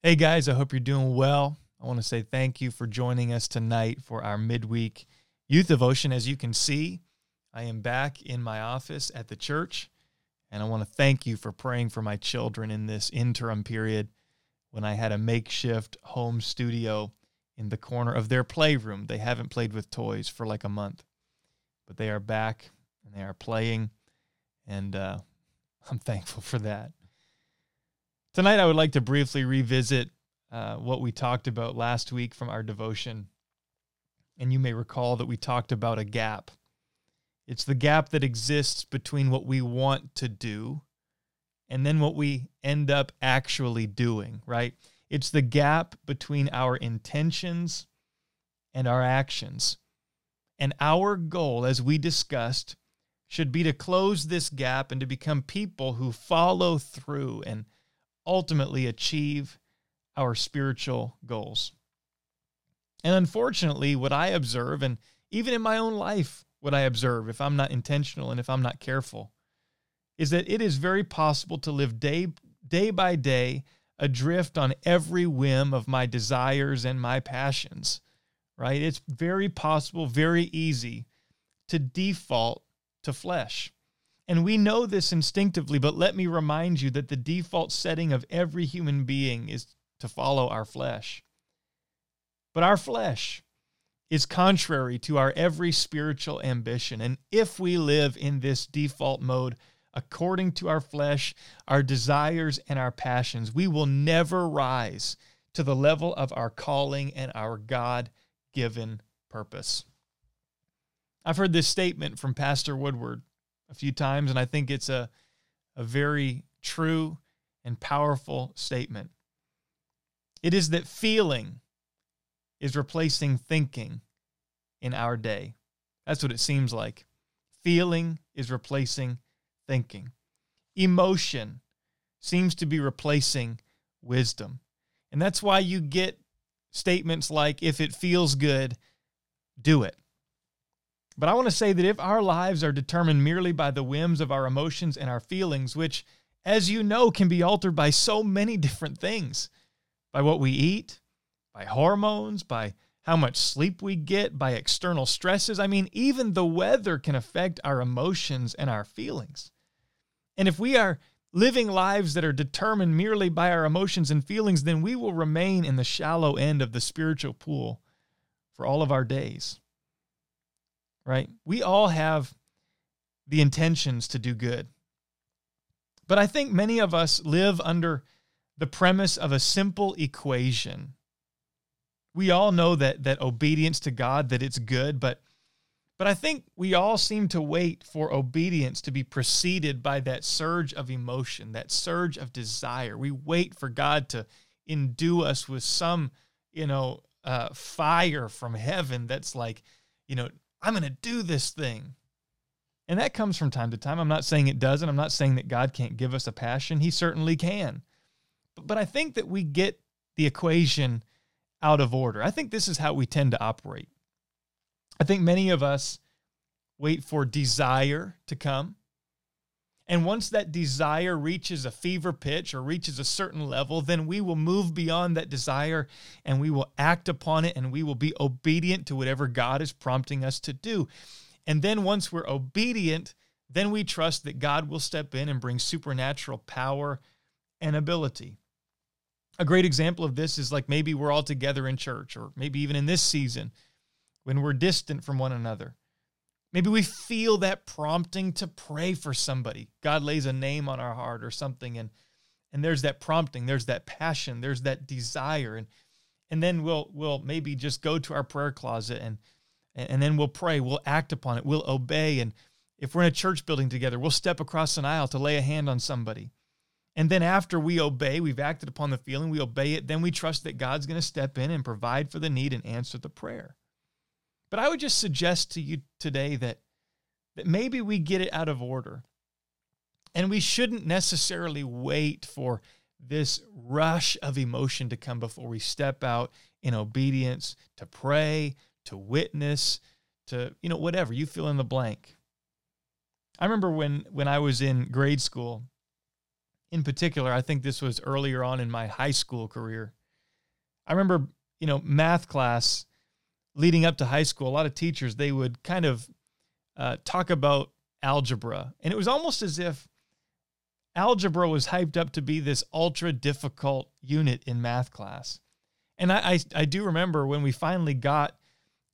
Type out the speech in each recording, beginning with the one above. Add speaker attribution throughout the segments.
Speaker 1: Hey guys, I hope you're doing well. I want to say thank you for joining us tonight for our midweek youth devotion. As you can see, I am back in my office at the church, and I want to thank you for praying for my children in this interim period when I had a makeshift home studio in the corner of their playroom. They haven't played with toys for like a month, but they are back and they are playing, and uh, I'm thankful for that. Tonight, I would like to briefly revisit uh, what we talked about last week from our devotion. And you may recall that we talked about a gap. It's the gap that exists between what we want to do and then what we end up actually doing, right? It's the gap between our intentions and our actions. And our goal, as we discussed, should be to close this gap and to become people who follow through and ultimately achieve our spiritual goals. And unfortunately, what I observe, and even in my own life, what I observe, if I'm not intentional and if I'm not careful, is that it is very possible to live day, day by day adrift on every whim of my desires and my passions, right? It's very possible, very easy to default to flesh. And we know this instinctively, but let me remind you that the default setting of every human being is to follow our flesh. But our flesh is contrary to our every spiritual ambition. And if we live in this default mode, according to our flesh, our desires, and our passions, we will never rise to the level of our calling and our God given purpose. I've heard this statement from Pastor Woodward a few times, and I think it's a, a very true and powerful statement. It is that feeling is replacing thinking in our day. That's what it seems like. Feeling is replacing thinking. Emotion seems to be replacing wisdom. And that's why you get statements like, if it feels good, do it. But I want to say that if our lives are determined merely by the whims of our emotions and our feelings, which, as you know, can be altered by so many different things by what we eat, by hormones, by how much sleep we get, by external stresses. I mean, even the weather can affect our emotions and our feelings. And if we are living lives that are determined merely by our emotions and feelings, then we will remain in the shallow end of the spiritual pool for all of our days right? We all have the intentions to do good. But I think many of us live under the premise of a simple equation. We all know that that obedience to God that it's good, but but I think we all seem to wait for obedience to be preceded by that surge of emotion, that surge of desire. We wait for God to endue us with some, you know, uh, fire from heaven that's like, you know, I'm going to do this thing. And that comes from time to time. I'm not saying it doesn't. I'm not saying that God can't give us a passion. He certainly can. But, but I think that we get the equation out of order. I think this is how we tend to operate. I think many of us wait for desire to come. And once that desire reaches a fever pitch or reaches a certain level, then we will move beyond that desire and we will act upon it and we will be obedient to whatever God is prompting us to do. And then once we're obedient, then we trust that God will step in and bring supernatural power and ability. A great example of this is like maybe we're all together in church, or maybe even in this season when we're distant from one another. Maybe we feel that prompting to pray for somebody. God lays a name on our heart or something and and there's that prompting, there's that passion, there's that desire and and then we'll we'll maybe just go to our prayer closet and and then we'll pray, we'll act upon it, we'll obey and if we're in a church building together, we'll step across an aisle to lay a hand on somebody. And then after we obey, we've acted upon the feeling, we obey it, then we trust that God's going to step in and provide for the need and answer the prayer. But I would just suggest to you today that that maybe we get it out of order. And we shouldn't necessarily wait for this rush of emotion to come before we step out in obedience to pray, to witness, to you know whatever, you fill in the blank. I remember when when I was in grade school in particular, I think this was earlier on in my high school career. I remember, you know, math class leading up to high school, a lot of teachers, they would kind of uh, talk about algebra. And it was almost as if algebra was hyped up to be this ultra difficult unit in math class. And I, I, I do remember when we finally got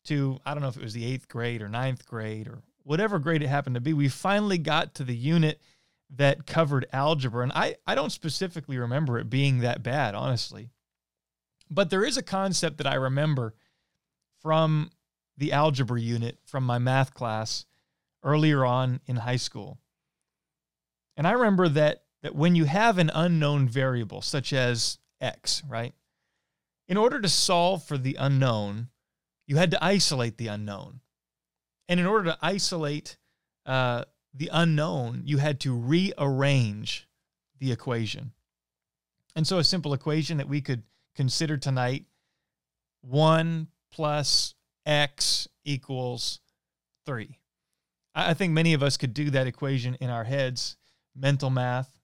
Speaker 1: to, I don't know if it was the eighth grade or ninth grade or whatever grade it happened to be, we finally got to the unit that covered algebra. And I, I don't specifically remember it being that bad, honestly. But there is a concept that I remember from the algebra unit from my math class earlier on in high school. And I remember that that when you have an unknown variable such as x, right? In order to solve for the unknown, you had to isolate the unknown. And in order to isolate uh, the unknown, you had to rearrange the equation. And so, a simple equation that we could consider tonight 1 plus x equals 3. I think many of us could do that equation in our heads, mental math,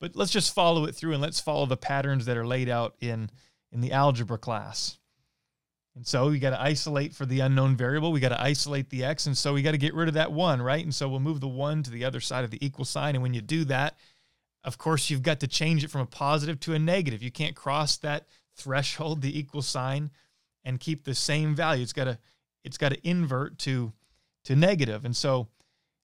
Speaker 1: but let's just follow it through and let's follow the patterns that are laid out in, in the algebra class. And so we got to isolate for the unknown variable. We got to isolate the x. And so we got to get rid of that one, right? And so we'll move the one to the other side of the equal sign. And when you do that, of course, you've got to change it from a positive to a negative. You can't cross that threshold, the equal sign, and keep the same value. It's got to it's got to invert to to negative. And so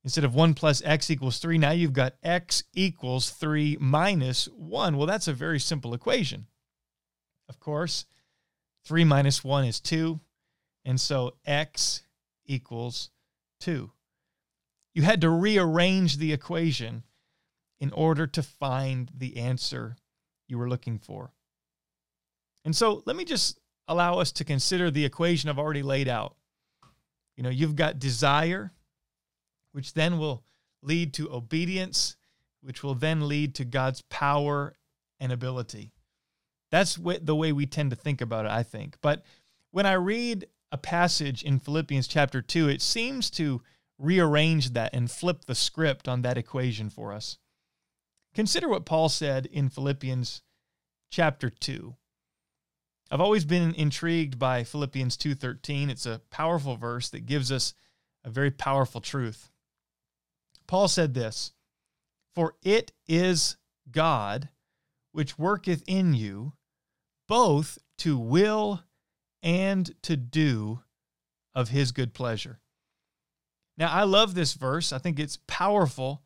Speaker 1: instead of 1 plus x equals 3, now you've got x equals 3 minus 1. Well, that's a very simple equation. Of course, 3 minus 1 is 2. And so x equals 2. You had to rearrange the equation in order to find the answer you were looking for. And so let me just allow us to consider the equation I've already laid out. You know, you've got desire, which then will lead to obedience, which will then lead to God's power and ability. That's the way we tend to think about it, I think. But when I read a passage in Philippians chapter 2, it seems to rearrange that and flip the script on that equation for us. Consider what Paul said in Philippians chapter 2. I've always been intrigued by Philippians 2:13. It's a powerful verse that gives us a very powerful truth. Paul said this, "For it is God which worketh in you both to will and to do of his good pleasure. Now, I love this verse. I think it's powerful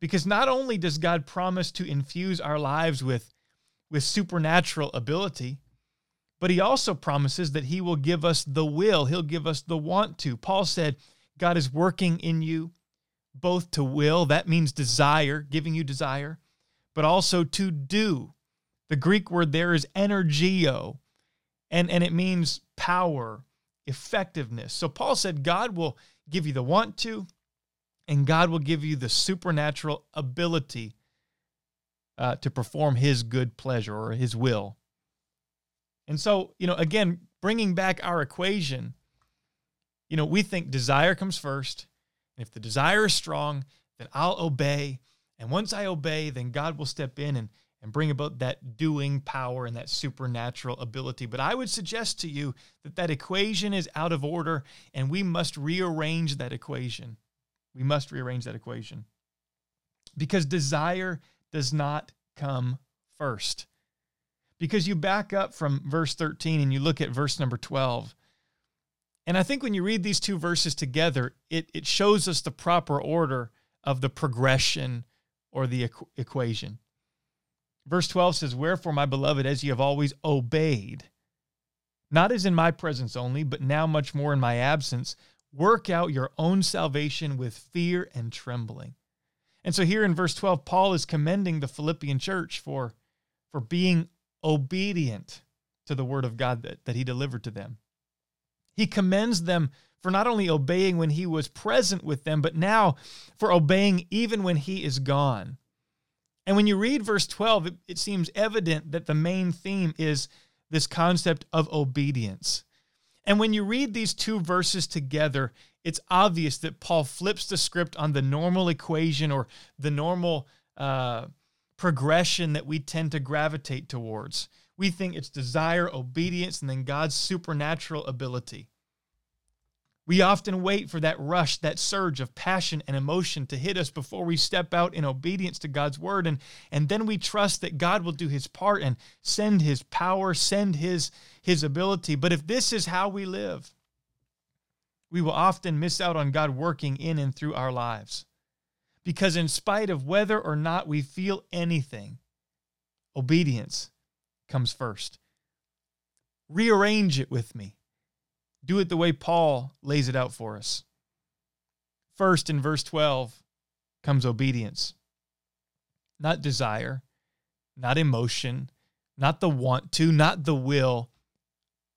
Speaker 1: because not only does God promise to infuse our lives with, with supernatural ability, but he also promises that he will give us the will, he'll give us the want to. Paul said, God is working in you both to will, that means desire, giving you desire, but also to do. The Greek word there is energeo, and, and it means power, effectiveness. So Paul said God will give you the want to, and God will give you the supernatural ability uh, to perform his good pleasure or his will. And so, you know, again, bringing back our equation, you know, we think desire comes first. And if the desire is strong, then I'll obey. And once I obey, then God will step in and and bring about that doing power and that supernatural ability. But I would suggest to you that that equation is out of order and we must rearrange that equation. We must rearrange that equation because desire does not come first. Because you back up from verse 13 and you look at verse number 12. And I think when you read these two verses together, it, it shows us the proper order of the progression or the equ- equation. Verse 12 says, Wherefore, my beloved, as ye have always obeyed, not as in my presence only, but now much more in my absence, work out your own salvation with fear and trembling. And so here in verse 12, Paul is commending the Philippian church for, for being obedient to the word of God that, that he delivered to them. He commends them for not only obeying when he was present with them, but now for obeying even when he is gone. And when you read verse 12, it, it seems evident that the main theme is this concept of obedience. And when you read these two verses together, it's obvious that Paul flips the script on the normal equation or the normal uh, progression that we tend to gravitate towards. We think it's desire, obedience, and then God's supernatural ability. We often wait for that rush, that surge of passion and emotion to hit us before we step out in obedience to God's word. And, and then we trust that God will do his part and send his power, send his, his ability. But if this is how we live, we will often miss out on God working in and through our lives. Because in spite of whether or not we feel anything, obedience comes first. Rearrange it with me. Do it the way Paul lays it out for us. First, in verse 12, comes obedience, not desire, not emotion, not the want to, not the will,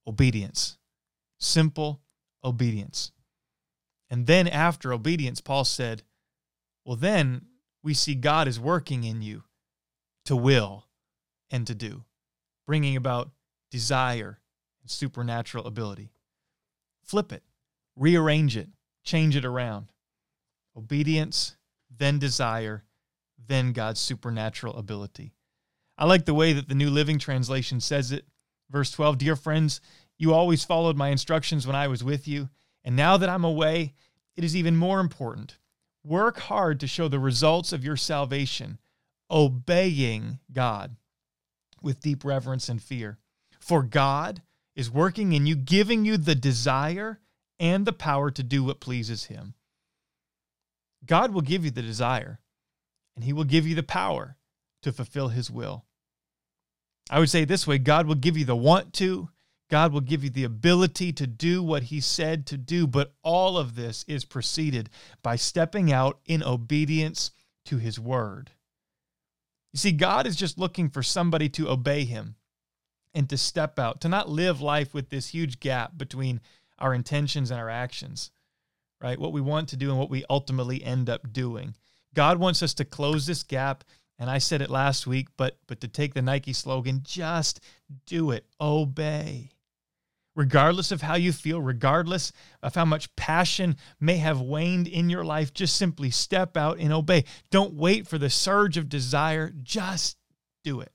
Speaker 1: obedience. Simple obedience. And then after obedience, Paul said, Well, then we see God is working in you to will and to do, bringing about desire and supernatural ability. Flip it, rearrange it, change it around. Obedience, then desire, then God's supernatural ability. I like the way that the New Living Translation says it. Verse 12 Dear friends, you always followed my instructions when I was with you, and now that I'm away, it is even more important. Work hard to show the results of your salvation, obeying God with deep reverence and fear. For God is working in you, giving you the desire and the power to do what pleases Him. God will give you the desire, and He will give you the power to fulfill His will. I would say this way God will give you the want to, God will give you the ability to do what He said to do, but all of this is preceded by stepping out in obedience to His word. You see, God is just looking for somebody to obey Him and to step out, to not live life with this huge gap between our intentions and our actions, right? What we want to do and what we ultimately end up doing. God wants us to close this gap. And I said it last week, but but to take the Nike slogan, just do it. Obey. Regardless of how you feel, regardless of how much passion may have waned in your life, just simply step out and obey. Don't wait for the surge of desire, just do it.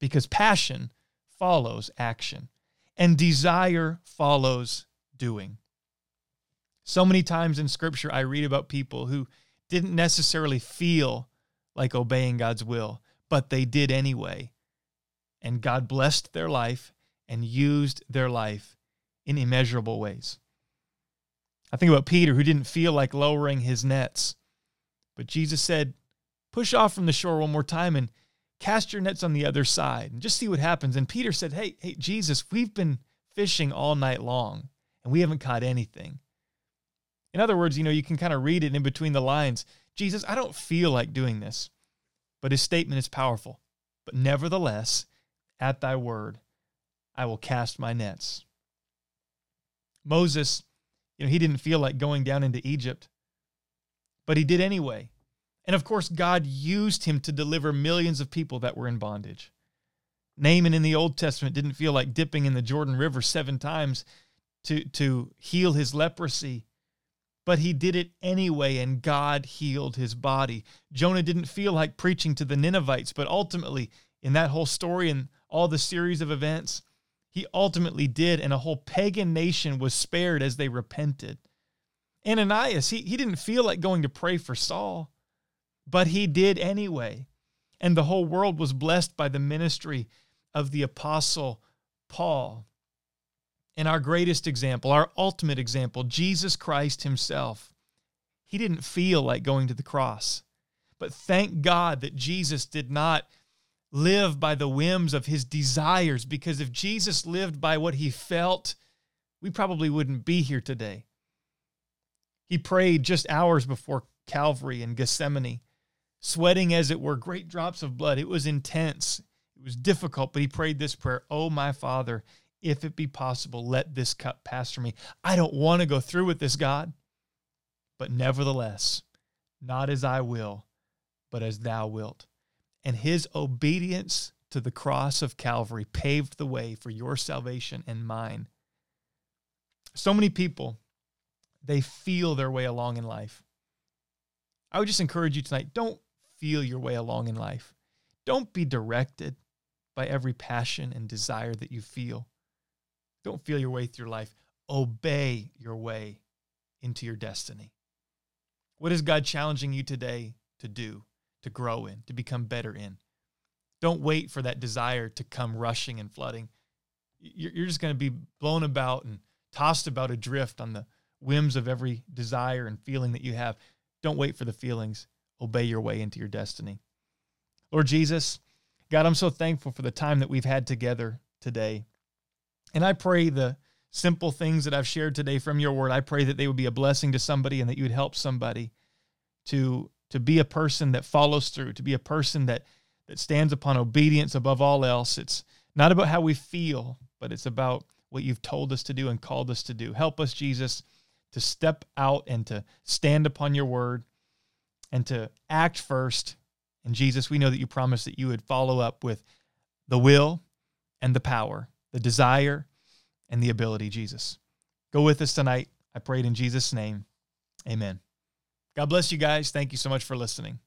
Speaker 1: Because passion follows action, and desire follows doing. So many times in scripture, I read about people who didn't necessarily feel like obeying God's will, but they did anyway. And God blessed their life and used their life in immeasurable ways. I think about Peter, who didn't feel like lowering his nets, but Jesus said, Push off from the shore one more time and cast your nets on the other side and just see what happens. And Peter said, Hey, hey, Jesus, we've been fishing all night long and we haven't caught anything. In other words, you know, you can kind of read it in between the lines. Jesus, I don't feel like doing this. But his statement is powerful. But nevertheless, at thy word, I will cast my nets. Moses, you know, he didn't feel like going down into Egypt, but he did anyway. And of course, God used him to deliver millions of people that were in bondage. Naaman in the Old Testament didn't feel like dipping in the Jordan River seven times to, to heal his leprosy, but he did it anyway, and God healed his body. Jonah didn't feel like preaching to the Ninevites, but ultimately, in that whole story and all the series of events, he ultimately did, and a whole pagan nation was spared as they repented. Ananias, he, he didn't feel like going to pray for Saul, but he did anyway. And the whole world was blessed by the ministry of the apostle Paul. And our greatest example, our ultimate example, Jesus Christ himself, he didn't feel like going to the cross. But thank God that Jesus did not live by the whims of his desires, because if Jesus lived by what he felt, we probably wouldn't be here today. He prayed just hours before Calvary in Gethsemane sweating as it were great drops of blood. It was intense. It was difficult, but he prayed this prayer Oh, my Father, if it be possible, let this cup pass from me. I don't want to go through with this, God. But nevertheless, not as I will, but as thou wilt. And his obedience to the cross of Calvary paved the way for your salvation and mine. So many people, they feel their way along in life. I would just encourage you tonight don't feel your way along in life. Don't be directed by every passion and desire that you feel. Don't feel your way through life. Obey your way into your destiny. What is God challenging you today to do, to grow in, to become better in? Don't wait for that desire to come rushing and flooding. You're just going to be blown about and tossed about adrift on the whims of every desire and feeling that you have. Don't wait for the feelings. Obey your way into your destiny. Lord Jesus, God, I'm so thankful for the time that we've had together today. And I pray the simple things that I've shared today from your word, I pray that they would be a blessing to somebody and that you would help somebody to, to be a person that follows through, to be a person that, that stands upon obedience above all else. It's not about how we feel, but it's about what you've told us to do and called us to do. Help us, Jesus, to step out and to stand upon your word and to act first. And Jesus, we know that you promised that you would follow up with the will and the power, the desire and the ability, Jesus. Go with us tonight. I prayed in Jesus' name. Amen. God bless you guys. Thank you so much for listening.